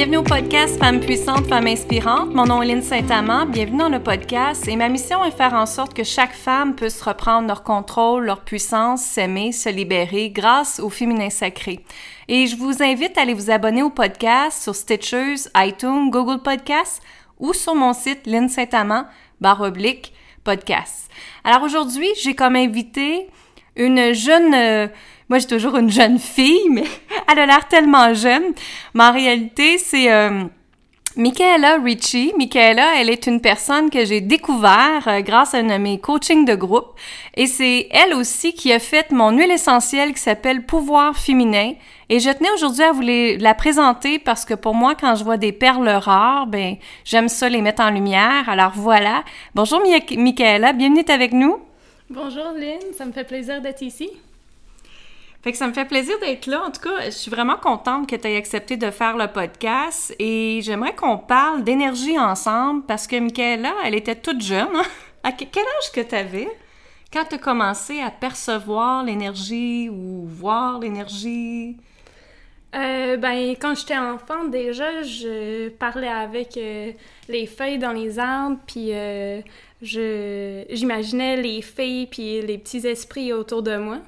bienvenue au podcast Femmes puissantes, Femmes inspirantes. Mon nom est Lynne Saint-Amand. Bienvenue dans le podcast. Et ma mission est faire en sorte que chaque femme puisse reprendre leur contrôle, leur puissance, s'aimer, se libérer grâce au féminin sacré. Et je vous invite à aller vous abonner au podcast sur Stitchers, iTunes, Google Podcasts ou sur mon site Lynne Saint-Amand, barre oblique, podcast. Alors aujourd'hui, j'ai comme invité une jeune... moi, j'ai toujours une jeune fille, mais elle a l'air tellement jeune. Mais en réalité, c'est euh, Michaela Ricci. Michaela, elle est une personne que j'ai découvert euh, grâce à un de mes coachings de groupe. Et c'est elle aussi qui a fait mon huile essentielle qui s'appelle Pouvoir féminin. Et je tenais aujourd'hui à vous la présenter parce que pour moi, quand je vois des perles rares, ben j'aime ça les mettre en lumière. Alors voilà. Bonjour Mi- Michaela, bienvenue avec nous. Bonjour Lynn, ça me fait plaisir d'être ici. Fait que ça me fait plaisir d'être là. En tout cas, je suis vraiment contente que tu aies accepté de faire le podcast et j'aimerais qu'on parle d'énergie ensemble parce que Michaela, elle était toute jeune. hein. À que- quel âge que tu avais quand tu as commencé à percevoir l'énergie ou voir l'énergie? Euh, ben, quand j'étais enfant, déjà, je parlais avec euh, les feuilles dans les arbres, puis euh, je, j'imaginais les filles puis les petits esprits autour de moi.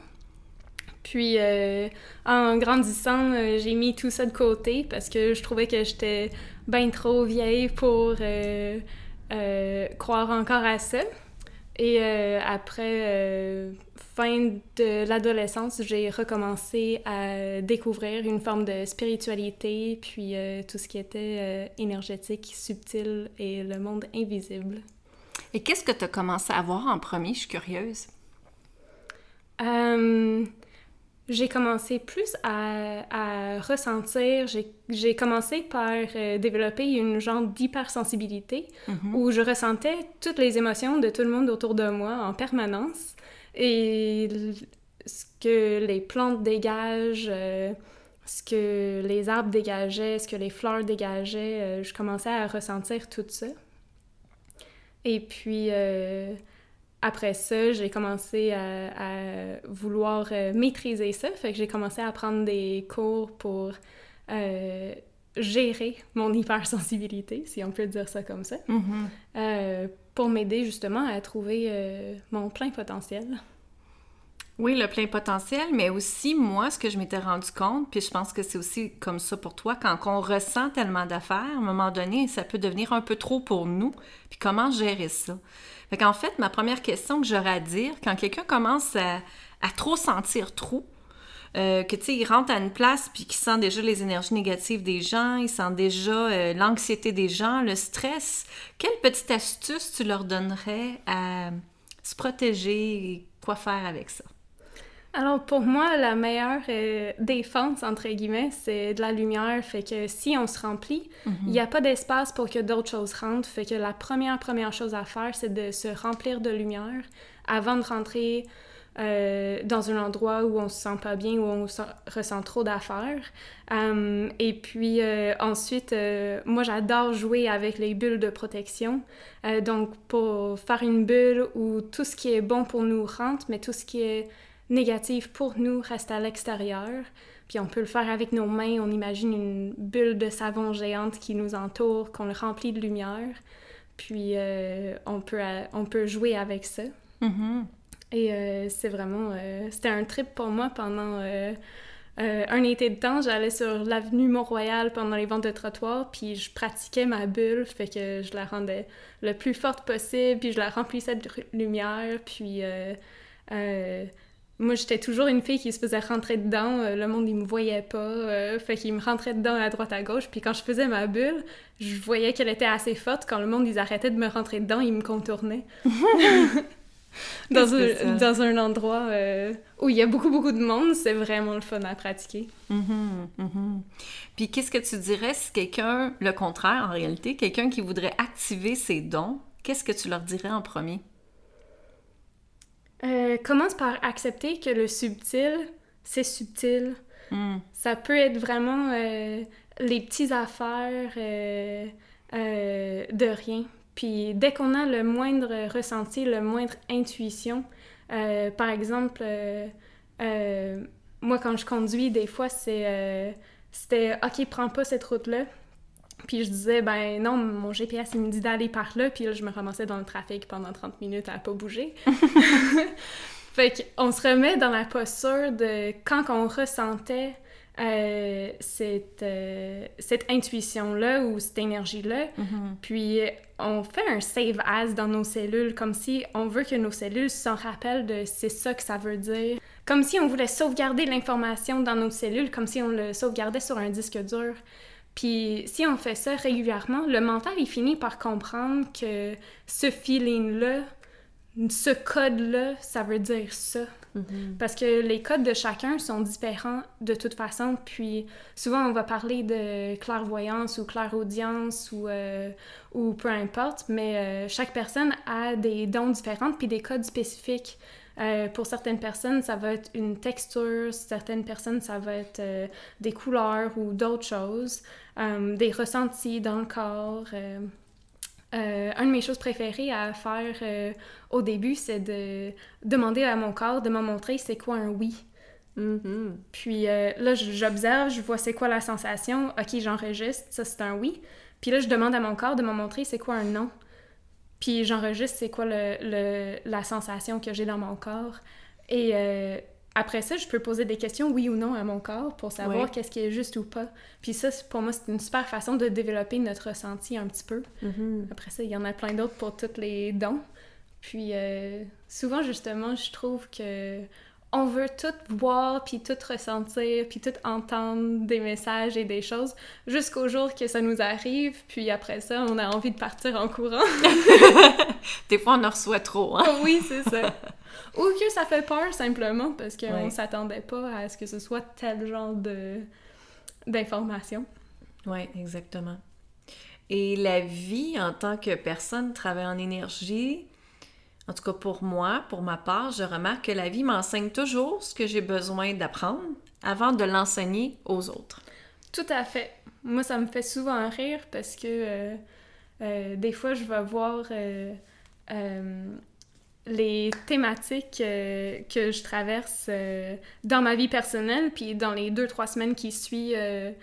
Puis, euh, en grandissant, euh, j'ai mis tout ça de côté parce que je trouvais que j'étais bien trop vieille pour euh, euh, croire encore à ça. Et après fin de l'adolescence, j'ai recommencé à découvrir une forme de spiritualité, puis tout ce qui était énergétique, subtil et le monde invisible. Et qu'est-ce que tu as commencé à voir en premier? Je suis curieuse. J'ai commencé plus à, à ressentir, j'ai- commencé par euh, développer une genre d'hypersensibilité où je ressentais toutes les émotions de tout le monde autour de moi en permanence et ce que les plantes dégagent, euh, ce que les arbres dégageaient, ce que les fleurs dégageaient, euh, je commençais à ressentir tout ça. Et puis, après ça, j'ai commencé à, à vouloir euh, maîtriser ça. Fait que j'ai commencé à prendre des cours pour euh, gérer mon hypersensibilité, si on peut dire ça comme ça, Mhm. euh, pour m'aider justement à trouver euh, mon plein potentiel. Oui, le plein potentiel, mais aussi, moi, ce que je m'étais rendu compte, puis je pense que c'est aussi comme ça pour toi, quand on ressent tellement d'affaires, à un moment donné, ça peut devenir un peu trop pour nous. Puis comment gérer ça? Fait qu'en fait, ma première question que j'aurais à dire, quand quelqu'un commence à, trop sentir trop, euh, que tu sais, il rentre à une place puis qu'il sent déjà les énergies négatives des gens, il sent déjà euh, l'anxiété des gens, le stress, quelle petite astuce tu leur donnerais à se protéger et quoi faire avec ça? Alors pour moi, la meilleure euh, défense, entre guillemets, c'est de la lumière. Fait que si on se remplit, il n'y a pas d'espace pour que d'autres choses rentrent. Fait que la première, première chose à faire, c'est de se remplir de lumière avant de rentrer euh, dans un endroit où on se sent pas bien, où on se- ressent trop d'affaires. Euh, et puis euh, ensuite, euh, moi j'adore jouer avec les bulles de protection. Donc pour faire une bulle où tout ce qui est bon pour nous rentre, mais tout ce qui est négatif pour nous reste à l'extérieur. Puis on peut le faire avec nos mains. On imagine une bulle de savon géante qui nous entoure, qu'on le remplit de lumière. Puis euh, on, peut, euh, on peut jouer avec ça. Mhm. Et euh, c'est vraiment... euh, C'était un trip pour moi pendant euh, un été de temps. J'allais sur l'avenue Mont-Royal pendant les ventes de trottoir, puis je pratiquais ma bulle, fait que je la rendais le plus forte possible, puis je la remplissais de lumière, puis... euh, euh, moi, j'étais toujours une fille qui se faisait rentrer dedans. euh, le monde, il me voyait pas. euh, fait qu'il me rentrait dedans à droite, à gauche. Puis quand je faisais ma bulle, je voyais qu'elle était assez forte. Quand le monde, ils arrêtaient de me rentrer dedans, ils me contournaient. dans, un, ça? dans un endroit euh, où il y a beaucoup, beaucoup de monde, c'est vraiment le fun à pratiquer. Mhm, mhm. Puis qu'est-ce que tu dirais si quelqu'un, le contraire en réalité, quelqu'un qui voudrait activer ses dons, qu'est-ce que tu leur dirais en premier? Euh, commence par accepter que le subtil, c'est subtil. Hmm. Ça peut être vraiment euh, les petites affaires euh, de rien. Puis dès qu'on a le moindre ressenti, le moindre intuition, par exemple, moi quand je conduis, des fois c'est c'était OK, prends pas cette route-là. Puis je disais, ben non, mon GPS, il me dit d'aller par là. Puis là, je me ramassais dans le trafic pendant 30 minutes à pas bouger. fait qu'on se remet dans la posture de quand on ressentait euh, cette, euh, cette intuition-là ou cette énergie-là. Mm-hmm. Puis on fait un save as dans nos cellules, comme si on veut que nos cellules s'en rappellent de c'est ça que ça veut dire. Comme si on voulait sauvegarder l'information dans nos cellules, comme si on le sauvegardait sur un disque dur. Puis si on fait ça régulièrement, le mental, il finit par comprendre que ce feeling-là, ce code-là, ça veut dire ça. Mm-hmm. Parce que les codes de chacun sont différents de toute façon. Puis souvent, on va parler de clairvoyance ou clairaudience ou, euh, ou peu importe, mais euh, chaque personne a des dons différents puis des codes spécifiques. Euh, pour certaines personnes, ça va être une texture, certaines personnes, ça va être euh, des couleurs ou d'autres choses, euh, des ressentis dans le corps. euh. Euh, un de mes choses préférées à faire au début, c'est de demander à mon corps de me montrer c'est quoi un oui. Mhm. Puis là, j'observe, je vois c'est quoi la sensation. Ok, j'enregistre, ça c'est un oui. Puis là, je demande à mon corps de me montrer c'est quoi un non. Puis j'enregistre c'est quoi le, le- la sensation que j'ai dans mon corps. Et euh, après ça, je peux poser des questions oui ou non à mon corps pour savoir Ouais. qu'est-ce qui est juste ou pas. Puis ça, pour moi, c'est une super façon de développer notre ressenti un petit peu. Mhm. Après ça, il y en a plein d'autres pour tous les dons. Puis euh, souvent, justement, je trouve que on veut tout voir, puis tout ressentir, puis tout entendre des messages et des choses jusqu'au jour que ça nous arrive. Puis après ça, on a envie de partir en courant. Des fois, on en reçoit trop, hein? oui, c'est ça. Ou que ça fait peur simplement parce qu'on Ouais. s'attendait pas à ce que ce soit tel genre de d'information. Oui, exactement. Et la vie en tant que personne travaille en énergie, en tout cas pour moi, pour ma part, je remarque que la vie m'enseigne toujours ce que j'ai besoin d'apprendre avant de l'enseigner aux autres. Tout à fait. Moi, ça me fait souvent rire parce que euh, euh, des fois, je vais voir euh, les thématiques que je traverse dans ma vie personnelle, puis dans les deux, trois semaines qui suivent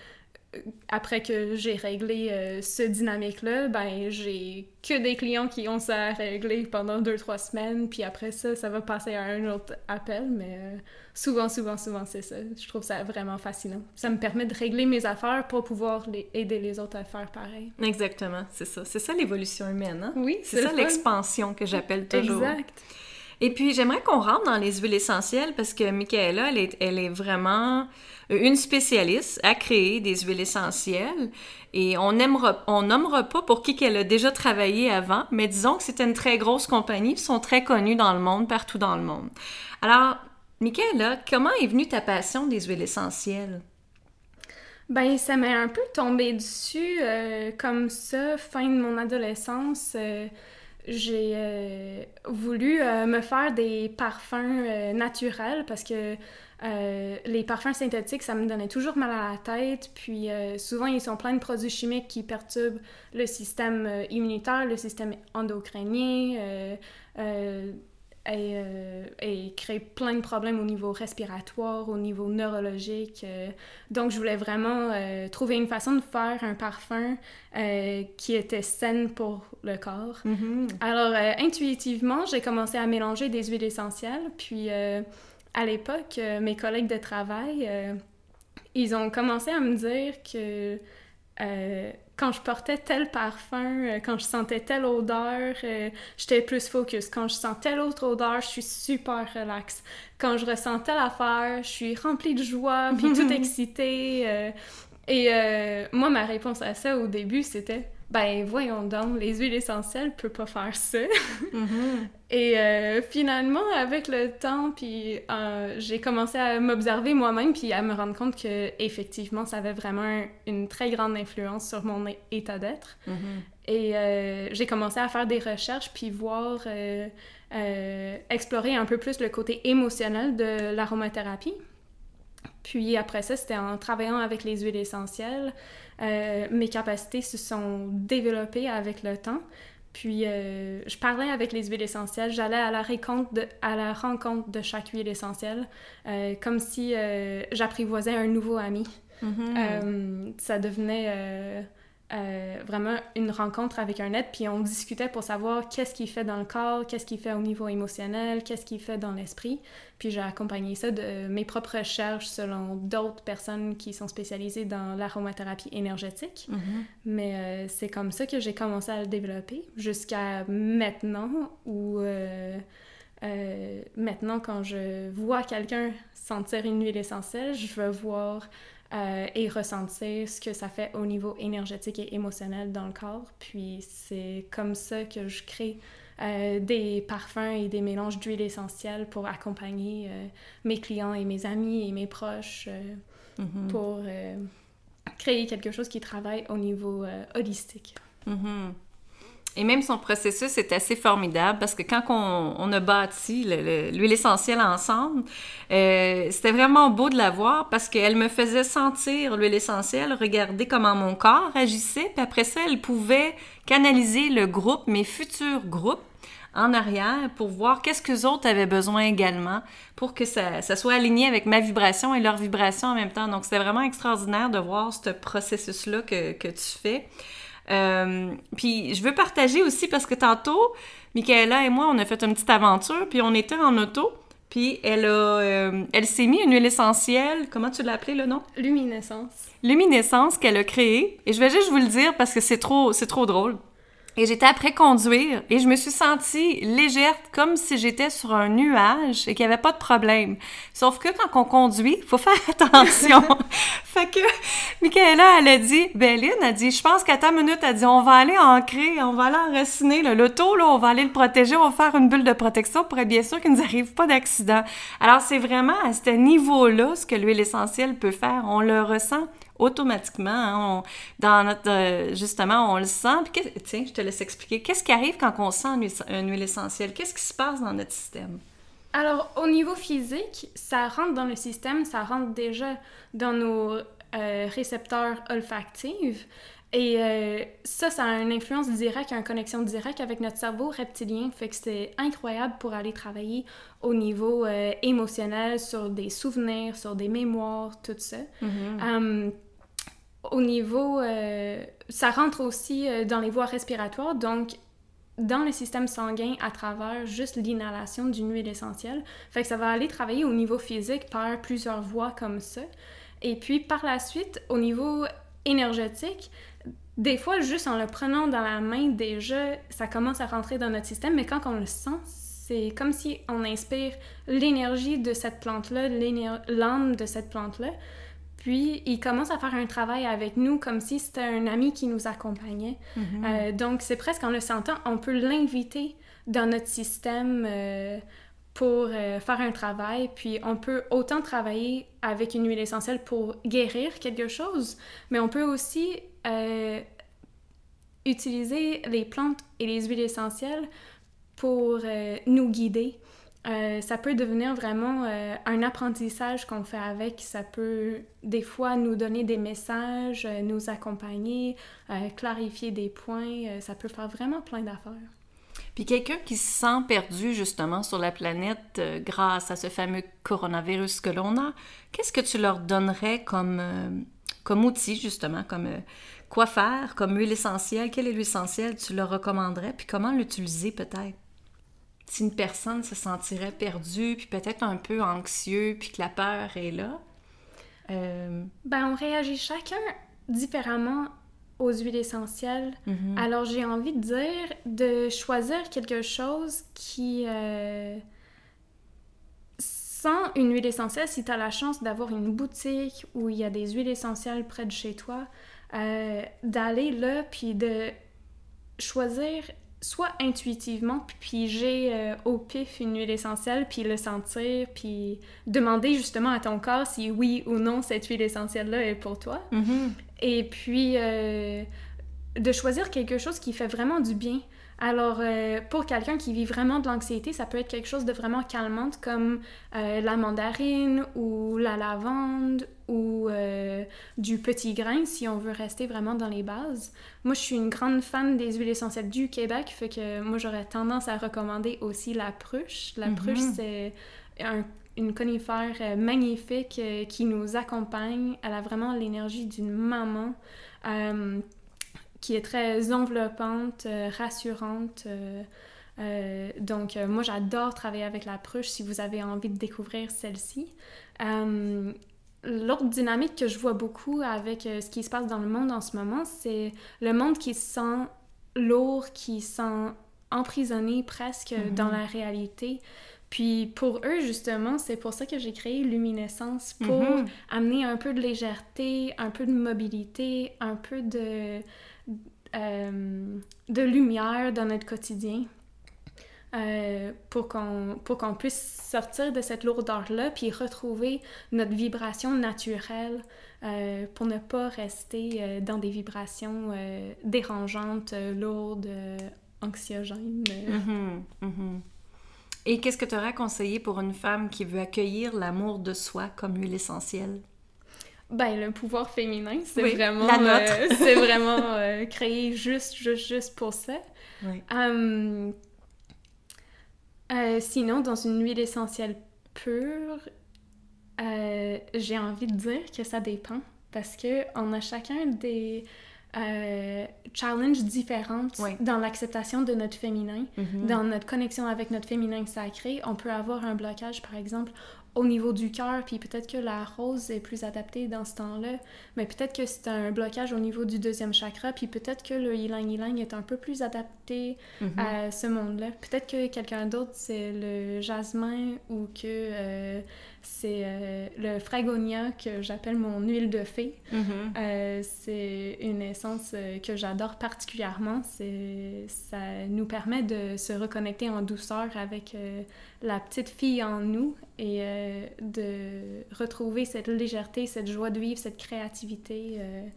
après que j'ai réglé euh, ce dynamique-là, ben j'ai que des clients qui ont ça à régler pendant deux, trois semaines, puis après ça, ça va passer à un autre appel, mais euh, souvent, souvent, souvent, c'est ça. Je trouve ça vraiment fascinant. Ça me permet de régler mes affaires pour pouvoir les- aider les autres à faire pareil. Exactement, c'est ça. C'est ça l'évolution humaine, hein? Oui, C'est ça l'expansion que j'appelle toujours. Exact. Et puis, j'aimerais qu'on rentre dans les huiles essentielles parce que Michaela, elle est, vraiment une spécialiste à créer des huiles essentielles. Et on n'aimera, on nommera pas pour qui qu'elle a déjà travaillé avant, mais disons que c'était une très grosse compagnie, ils sont très connus dans le monde, partout dans le monde. Alors, Michaela, comment est venue ta passion des huiles essentielles? Ben, ça m'est un peu tombé dessus euh, comme ça, fin de mon adolescence. euh, j'ai euh, voulu euh, me faire des parfums euh, naturels parce que les parfums synthétiques, ça me donnait toujours mal à la tête. Puis souvent, ils sont pleins de produits chimiques qui perturbent le système immunitaire, le système endocrinien. Euh, et, euh, et créent plein de problèmes au niveau respiratoire, au niveau neurologique. euh, donc, je voulais vraiment euh, trouver une façon de faire un parfum qui était saine pour le corps. Alors, euh, intuitivement, j'ai commencé à mélanger des huiles essentielles. Puis, à l'époque, mes collègues de travail, ils ont commencé à me dire que quand je portais tel parfum, euh, quand je sentais telle odeur, euh, j'étais plus focus. Quand je sens telle autre odeur, je suis super relax. Quand je ressens telle affaire, je suis remplie de joie, puis tout excitée. euh, et moi, ma réponse à ça au début, c'était ben voyons donc, les huiles essentielles peuvent pas faire ça. Et euh, finalement, avec le temps, puis euh, j'ai commencé à m'observer moi-même, puis à me rendre compte que effectivement, ça avait vraiment un- une très grande influence sur mon état d'être. Et euh, j'ai commencé à faire des recherches, puis voir, explorer un peu plus le côté émotionnel de l'aromathérapie. Puis après ça, c'était en travaillant avec les huiles essentielles. euh, mes capacités se sont développées avec le temps. Puis euh, je parlais avec les huiles essentielles, j'allais à la rencontre de, à la rencontre de chaque huile essentielle, euh, comme si j'apprivoisais un nouveau ami. Mm-hmm. Ça devenait euh, euh, vraiment une rencontre avec un être, puis on discutait pour savoir qu'est-ce qu'il fait dans le corps, qu'est-ce qu'il fait au niveau émotionnel, qu'est-ce qu'il fait dans l'esprit. Puis j'ai accompagné ça de mes propres recherches selon d'autres personnes qui sont spécialisées dans l'aromathérapie énergétique. Mm-hmm. Mais euh, c'est comme ça que j'ai commencé à le développer jusqu'à maintenant où... Euh, maintenant, quand je vois quelqu'un sentir une huile essentielle, je veux voir euh, et ressentir ce que ça fait au niveau énergétique et émotionnel dans le corps. Puis c'est comme ça que je crée euh, des parfums et des mélanges d'huile essentielle pour accompagner euh, mes clients et mes amis et mes proches Mm-hmm. pour créer quelque chose qui travaille au niveau holistique. Mhm. Et même son processus est assez formidable parce que quand on, a bâti le- le- l'huile essentielle ensemble, euh, c'était vraiment beau de la voir parce qu'elle me faisait sentir l'huile essentielle, regarder comment mon corps agissait, puis après ça, elle pouvait canaliser le groupe, mes futurs groupes, en arrière pour voir qu'est-ce que les autres avaient besoin également pour que ça, ça soit aligné avec ma vibration et leur vibration en même temps. Donc, c'était vraiment extraordinaire de voir ce processus-là que, que tu fais. Euh, puis je veux partager aussi parce que tantôt, Michaela et moi, on a fait une petite aventure, puis on était en auto, puis elle a, euh, elle s'est mis une huile essentielle, comment tu l'as appelée le nom? Luminescence. Luminescence qu'elle a créée. Et je vais juste vous le dire parce que c'est trop, c'est trop drôle. Et j'étais après conduire et je me suis sentie légère comme si j'étais sur un nuage et qu'il n'y avait pas de problème. Sauf que quand on conduit, il faut faire attention. fait que Michaela, elle a dit, Béline a dit, je pense qu'à ta minute, elle dit, on va aller ancrer, on va aller enraciner là, l'auto, là, on va aller le protéger, on va faire une bulle de protection pour être bien sûr qu'il ne nous arrive pas d'accident. Alors c'est vraiment à ce niveau-là ce que l'huile essentielle peut faire. On le ressent automatiquement. hein. On- dans notre, euh, justement, on le sent. Puis tiens, je te laisse expliquer. Qu'est-ce qui arrive quand on sent une huile, une huile essentielle? Qu'est-ce qui se passe dans notre système? Alors, au niveau physique, ça rentre dans le système, ça rentre déjà dans nos euh, récepteurs olfactifs. Et euh, ça, ça a une influence directe, une connexion directe avec notre cerveau reptilien. Fait que c'est incroyable pour aller travailler au niveau euh, émotionnel, sur des souvenirs, sur des mémoires, tout ça. Hum, au niveau, euh, ça rentre aussi euh, dans les voies respiratoires, donc dans le système sanguin à travers juste l'inhalation d'une huile essentielle. Fait que ça va aller travailler au niveau physique par plusieurs voies comme ça. Et puis par la suite, au niveau énergétique, des fois, juste en le prenant dans la main, déjà, ça commence à rentrer dans notre système, mais quand on le sent, c'est comme si on inspire l'énergie de cette plante-là, l'âme de cette plante-là, puis il commence à faire un travail avec nous comme si c'était un ami qui nous accompagnait. Euh, donc c'est presque en le sentant, on peut l'inviter dans notre système euh, pour euh, faire un travail. Puis on peut autant travailler avec une huile essentielle pour guérir quelque chose, mais on peut aussi utiliser les plantes et les huiles essentielles pour nous guider. Euh, ça peut devenir vraiment euh, un apprentissage qu'on fait avec. Ça peut des fois nous donner des messages, euh, nous accompagner, clarifier des points. Ça peut faire vraiment plein d'affaires. Puis quelqu'un qui se sent perdu justement sur la planète grâce à ce fameux coronavirus que l'on a, qu'est-ce que tu leur donnerais comme, comme outil justement, comme quoi faire, comme huile essentielle? Quelle est l'huile essentielle tu leur recommanderais? Puis comment l'utiliser peut-être? Si une personne se sentirait perdue, puis peut-être un peu anxieux, puis que la peur est là. euh, Ben, on réagit chacun différemment aux huiles essentielles. mhm. Alors, j'ai envie de dire de choisir quelque chose qui... euh, sans une huile essentielle, si tu as la chance d'avoir une boutique où il y a des huiles essentielles près de chez toi, euh, d'aller là, puis de choisir soit intuitivement, puis piger euh, au pif une huile essentielle, puis le sentir, puis demander justement à ton corps si oui ou non cette huile essentielle-là est pour toi. Mhm. Et puis, euh, de choisir quelque chose qui fait vraiment du bien. Alors, euh, pour quelqu'un qui vit vraiment de l'anxiété, ça peut être quelque chose de vraiment calmante comme la mandarine ou la lavande ou euh, du petit grain si on veut rester vraiment dans les bases. Moi, je suis une grande fan des huiles essentielles du Québec, fait que moi, j'aurais tendance à recommander aussi la pruche. La Mhm. pruche, c'est un- une conifère euh, magnifique euh, qui nous accompagne. Elle a vraiment l'énergie d'une maman. Euh, qui est très enveloppante, rassurante. donc, moi, j'adore travailler avec la pruche si vous avez envie de découvrir celle-ci. L'autre dynamique que je vois beaucoup avec ce qui se passe dans le monde en ce moment, c'est le monde qui se sent lourd, qui se sent emprisonné presque mm-hmm. dans la réalité. Puis pour eux, justement, c'est pour ça que j'ai créé Luminescence, pour mhm. amener un peu de légèreté, un peu de mobilité, un peu de, euh, de lumière dans notre quotidien. Euh, pour qu'on puisse sortir de cette lourdeur-là, puis retrouver notre vibration naturelle euh, pour ne pas rester dans des vibrations dérangeantes, lourdes, anxiogènes. Mhm, mhm. Et qu'est-ce que tu aurais conseillé pour une femme qui veut accueillir l'amour de soi comme huile essentielle? Ben, le pouvoir féminin, c'est vraiment... Euh, c'est vraiment euh, créé juste, juste, juste pour ça. Hum, euh, sinon, dans une huile essentielle pure, j'ai envie de dire que ça dépend. Parce que on a chacun des euh, challenges différentes dans l'acceptation de notre féminin, mm-hmm. dans notre connexion avec notre féminin sacré. On peut avoir un blocage, par exemple, au niveau du cœur, puis peut-être que la rose est plus adaptée dans ce temps-là, mais peut-être que c'est un blocage au niveau du deuxième chakra, puis peut-être que le ylang ylang est un peu plus adapté à ce monde-là. Peut-être que quelqu'un d'autre, c'est le jasmin ou que euh, c'est euh, le fragonia que j'appelle mon huile de fée. Mm-hmm. Euh, c'est une essence que j'adore particulièrement. Ça nous permet de se reconnecter en douceur avec la petite fille en nous et euh, de retrouver cette légèreté, cette joie de vivre, cette créativité. Euh,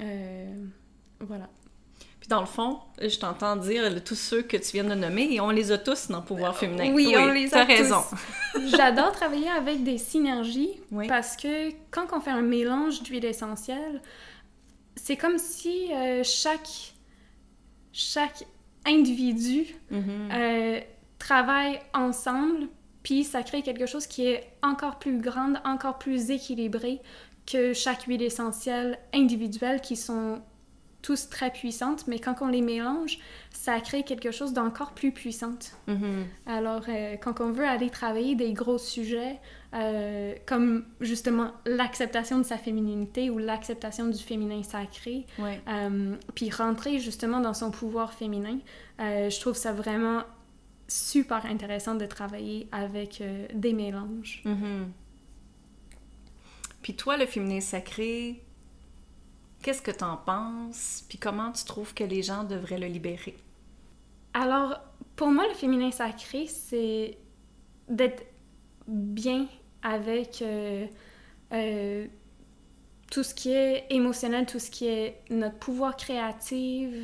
euh, voilà. Puis dans le fond, je t'entends dire tous ceux que tu viens de nommer et on les a tous dans le pouvoir féminin. Oui, on les a raison. J'adore travailler avec des synergies parce que quand on fait un mélange d'huile essentielle, c'est comme si chaque, chaque individu mm-hmm travaillent ensemble, puis ça crée quelque chose qui est encore plus grande, encore plus équilibré que chaque huile essentielle individuelle qui sont tous très puissantes, mais quand on les mélange, ça crée quelque chose d'encore plus puissante. Mm-hmm. Alors, euh, quand on veut aller travailler des gros sujets, euh, comme justement l'acceptation de sa féminité ou l'acceptation du féminin sacré, euh, puis rentrer justement dans son pouvoir féminin, je trouve ça vraiment super intéressant de travailler avec des mélanges. Mm-hmm. Puis toi, le féminin sacré, qu'est-ce que tu en penses? Puis comment tu trouves que les gens devraient le libérer? Alors, pour moi, le féminin sacré, c'est d'être bien avec euh, euh, tout ce qui est émotionnel, tout ce qui est notre pouvoir créatif,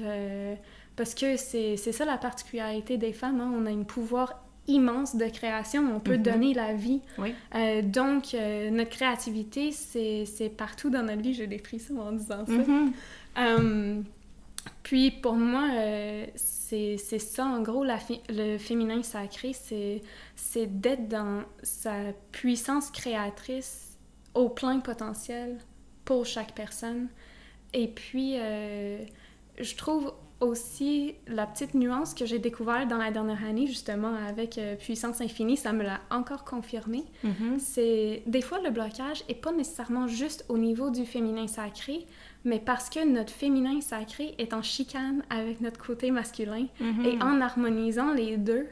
parce que c'est ça la particularité des femmes, hein. on a un pouvoir immense de création, on peut mhm. donner la vie. Euh, donc, euh, notre créativité, c'est partout dans notre vie. J'ai des frissons en disant ça. Mhm. Euh, puis, pour moi, c'est ça, en gros, la le féminin sacré, c'est d'être dans sa puissance créatrice au plein potentiel pour chaque personne. Et puis, je trouve aussi la petite nuance que j'ai découverte dans la dernière année, justement, avec euh, Puissance Infinie, ça me l'a encore confirmé. Mm-hmm. C'est des fois le blocage est pas nécessairement juste au niveau du féminin sacré, mais parce que notre féminin sacré est en chicane avec notre côté masculin mm-hmm. et en harmonisant les deux.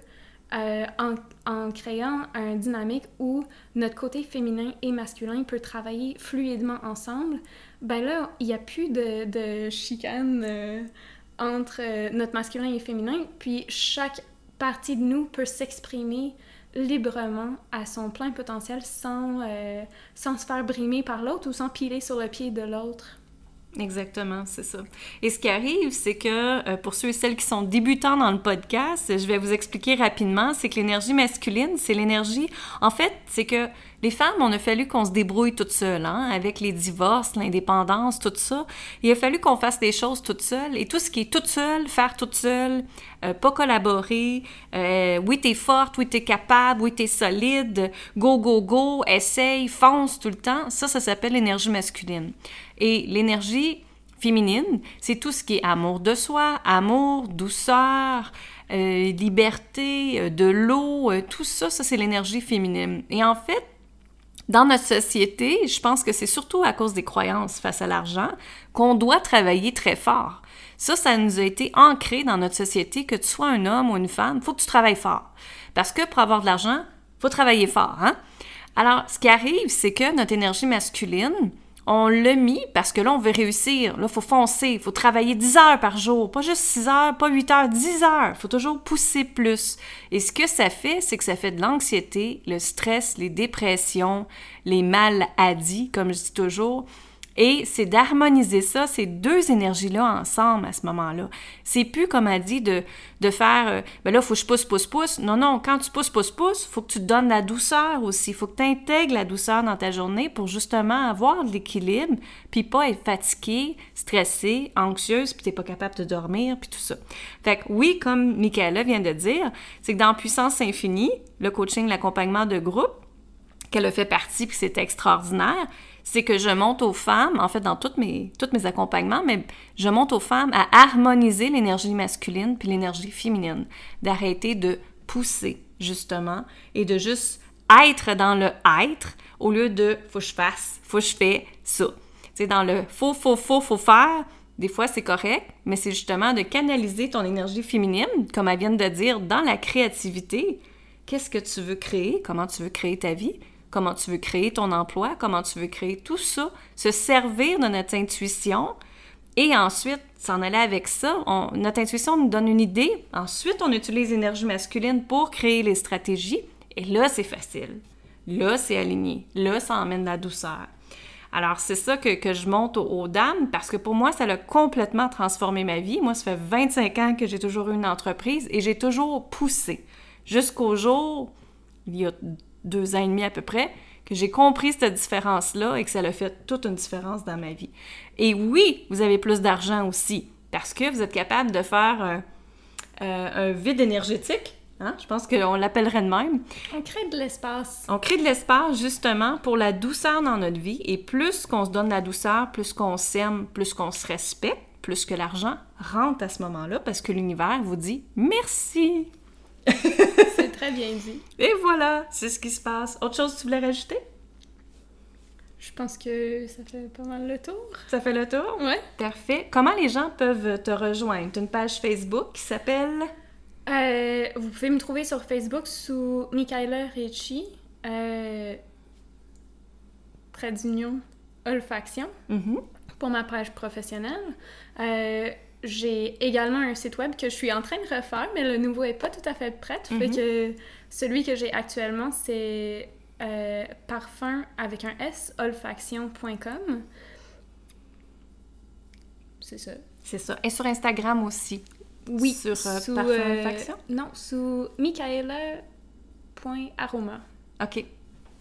Euh, en, en, créant un dynamique où notre côté féminin et masculin peut travailler fluidement ensemble, ben là, il n'y a plus de, de chicane euh, entre euh, notre masculin et féminin, puis chaque partie de nous peut s'exprimer librement à son plein potentiel sans, euh, sans se faire brimer par l'autre ou sans piler sur le pied de l'autre. Exactement, c'est ça. Et ce qui arrive, c'est que euh, pour ceux et celles qui sont débutants dans le podcast, je vais vous expliquer rapidement, c'est que l'énergie masculine, c'est l'énergie, en fait, c'est que les femmes, on a fallu qu'on se débrouille toutes seules, hein, avec les divorces, l'indépendance, tout ça. Il a fallu qu'on fasse des choses toutes seules. Et tout ce qui est toute seule, faire toute seule, euh, pas collaborer, euh, oui, t'es forte, oui, t'es capable, oui, t'es solide, go, go, go, essaye, fonce tout le temps, ça, ça s'appelle l'énergie masculine. Et l'énergie féminine, c'est tout ce qui est amour de soi, amour, douceur, euh, liberté, euh, de l'eau, euh, tout ça, ça c'est l'énergie féminine. Et en fait, dans notre société, je pense que c'est surtout à cause des croyances face à l'argent qu'on doit travailler très fort. Ça, ça nous a été ancré dans notre société que tu sois un homme ou une femme, il faut que tu travailles fort. Parce que pour avoir de l'argent, faut travailler fort, hein? Alors, ce qui arrive, c'est que notre énergie masculine, on l'a mis parce que là, on veut réussir. Là, il faut foncer, il faut travailler 10 heures par jour, pas juste 6 heures, pas 8 heures, 10 heures. Il faut toujours pousser plus. Et ce que ça fait, c'est que ça fait de l'anxiété, le stress, les dépressions, les maladies, comme je dis toujours. Et c'est d'harmoniser ça, ces deux énergies-là ensemble à ce moment-là. C'est plus, comme a dit, de, de faire euh, ben là, faut que je pousse, pousse, pousse. Non, non, quand tu pousses, pousse, pousse, faut que tu donnes la douceur aussi. Faut que tu intègres la douceur dans ta journée pour justement avoir de l'équilibre, puis pas être fatigué, stressé, anxieuse, puis t'es pas capable de dormir, puis tout ça. Fait que oui, comme Michaela vient de dire, c'est que dans Puissance Infinie, le coaching, l'accompagnement de groupe, qu'elle a fait partie, puis c'est extraordinaire, c'est que je monte aux femmes, en fait dans toutes mes, tous mes accompagnements, mais je monte aux femmes à harmoniser l'énergie masculine puis l'énergie féminine, d'arrêter de pousser justement et de juste être dans le être au lieu de faut que je fasse, faut que je fais ça. Tu dans le faut, faut, faut, faut faire, des fois c'est correct, mais c'est justement de canaliser ton énergie féminine, comme elle vient de dire, dans la créativité. Qu'est-ce que tu veux créer? Comment tu veux créer ta vie? Comment tu veux créer ton emploi, comment tu veux créer tout ça, se servir de notre intuition et ensuite s'en aller avec ça. notre intuition nous donne une idée. Ensuite, on utilise l'énergie masculine pour créer les stratégies. Et là, c'est facile. Là, c'est aligné. Là, ça emmène la douceur. Alors, c'est ça que, je monte aux, dames parce que pour moi, ça a complètement transformé ma vie. Moi, ça fait 25 ans que j'ai toujours eu une entreprise et j'ai toujours poussé jusqu'au jour, il y a deux ans et demi à peu près, que j'ai compris cette différence-là et que ça a fait toute une différence dans ma vie. Et oui, vous avez plus d'argent aussi, parce que vous êtes capable de faire euh, euh, un vide énergétique. Hein? Je pense qu'on l'appellerait de même. On crée de l'espace. On crée de l'espace justement pour la douceur dans notre vie. Et plus qu'on se donne la douceur, plus qu'on s'aime, plus qu'on se respecte, plus que l'argent rentre à ce moment-là parce que l'univers vous dit merci. c'est très bien dit. Et voilà, c'est ce qui se passe. Autre chose que tu voulais rajouter? Je pense que ça fait pas mal le tour. Ça fait le tour? Oui. Parfait. Comment les gens peuvent te rejoindre? Tu une page Facebook qui s'appelle? Euh, vous pouvez me trouver sur Facebook sous Michaela Ricci, euh, trait d'union, olfaction, mm-hmm. pour ma page professionnelle. Euh, j'ai également un site web que je suis en train de refaire, mais le nouveau est pas tout à fait prêt. Fait que celui que j'ai actuellement, c'est euh, parfum avec un S, olfaction.com. C'est ça. C'est ça. Et sur Instagram aussi. Oui. Sur euh, Parfum euh, Olfaction? Non, sous michaela.aroma. OK.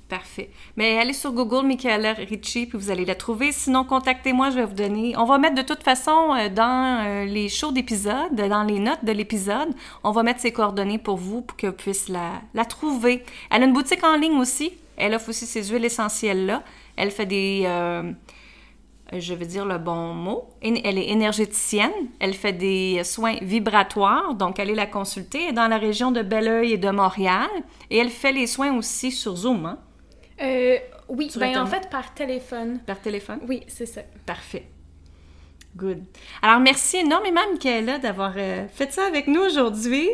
Parfait. Mais allez sur Google Michaela Ricci puis vous allez la trouver. Sinon, contactez-moi, je vais vous donner. On va mettre de toute façon euh, dans euh, les shows d'épisodes, dans les notes de l'épisode, on va mettre ses coordonnées pour vous pour que vous puissiez la, la trouver. Elle a une boutique en ligne aussi. Elle offre aussi ses huiles essentielles-là. Elle fait des. Euh, je veux dire le bon mot. Elle est énergéticienne. Elle fait des soins vibratoires. Donc, allez la consulter. Elle est dans la région de Belleuil et de Montréal. Et elle fait les soins aussi sur Zoom. Hein? Euh, oui, ben en fait par téléphone. Par téléphone? Oui, c'est ça. Parfait. Good. Alors, merci énormément, Michaela, d'avoir euh, fait ça avec nous aujourd'hui.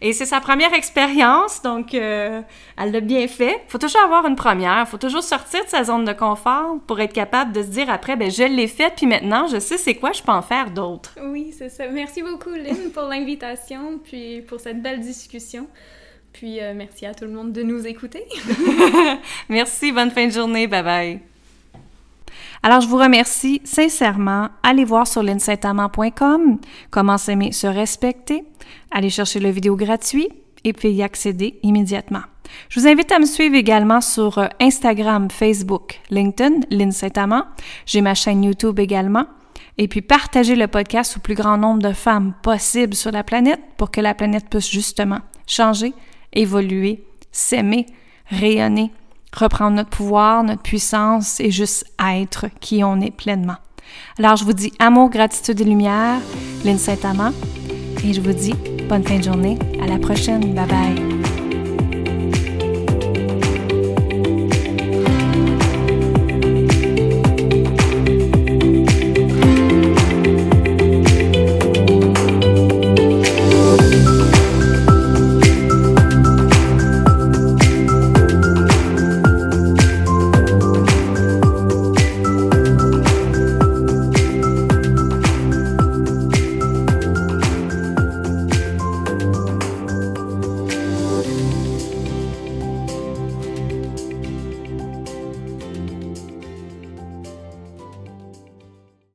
Et c'est sa première expérience, donc euh, elle l'a bien fait. faut toujours avoir une première, faut toujours sortir de sa zone de confort pour être capable de se dire après, ben je l'ai fait, puis maintenant je sais c'est quoi, je peux en faire d'autres. Oui, c'est ça. Merci beaucoup, Lynn, pour l'invitation, puis pour cette belle discussion. Puis euh, merci à tout le monde de nous écouter. merci, bonne fin de journée, bye bye. Alors, je vous remercie sincèrement. Allez voir sur linsaintamant.com comment s'aimer, se respecter. Allez chercher le vidéo gratuit et puis y accéder immédiatement. Je vous invite à me suivre également sur euh, Instagram, Facebook, LinkedIn, Lynn J'ai ma chaîne YouTube également. Et puis partager le podcast au plus grand nombre de femmes possible sur la planète pour que la planète puisse justement changer évoluer, s'aimer, rayonner, reprendre notre pouvoir, notre puissance et juste être qui on est pleinement. Alors, je vous dis amour, gratitude et lumière, Lynn Saint-Amand, et je vous dis bonne fin de journée. À la prochaine. Bye bye.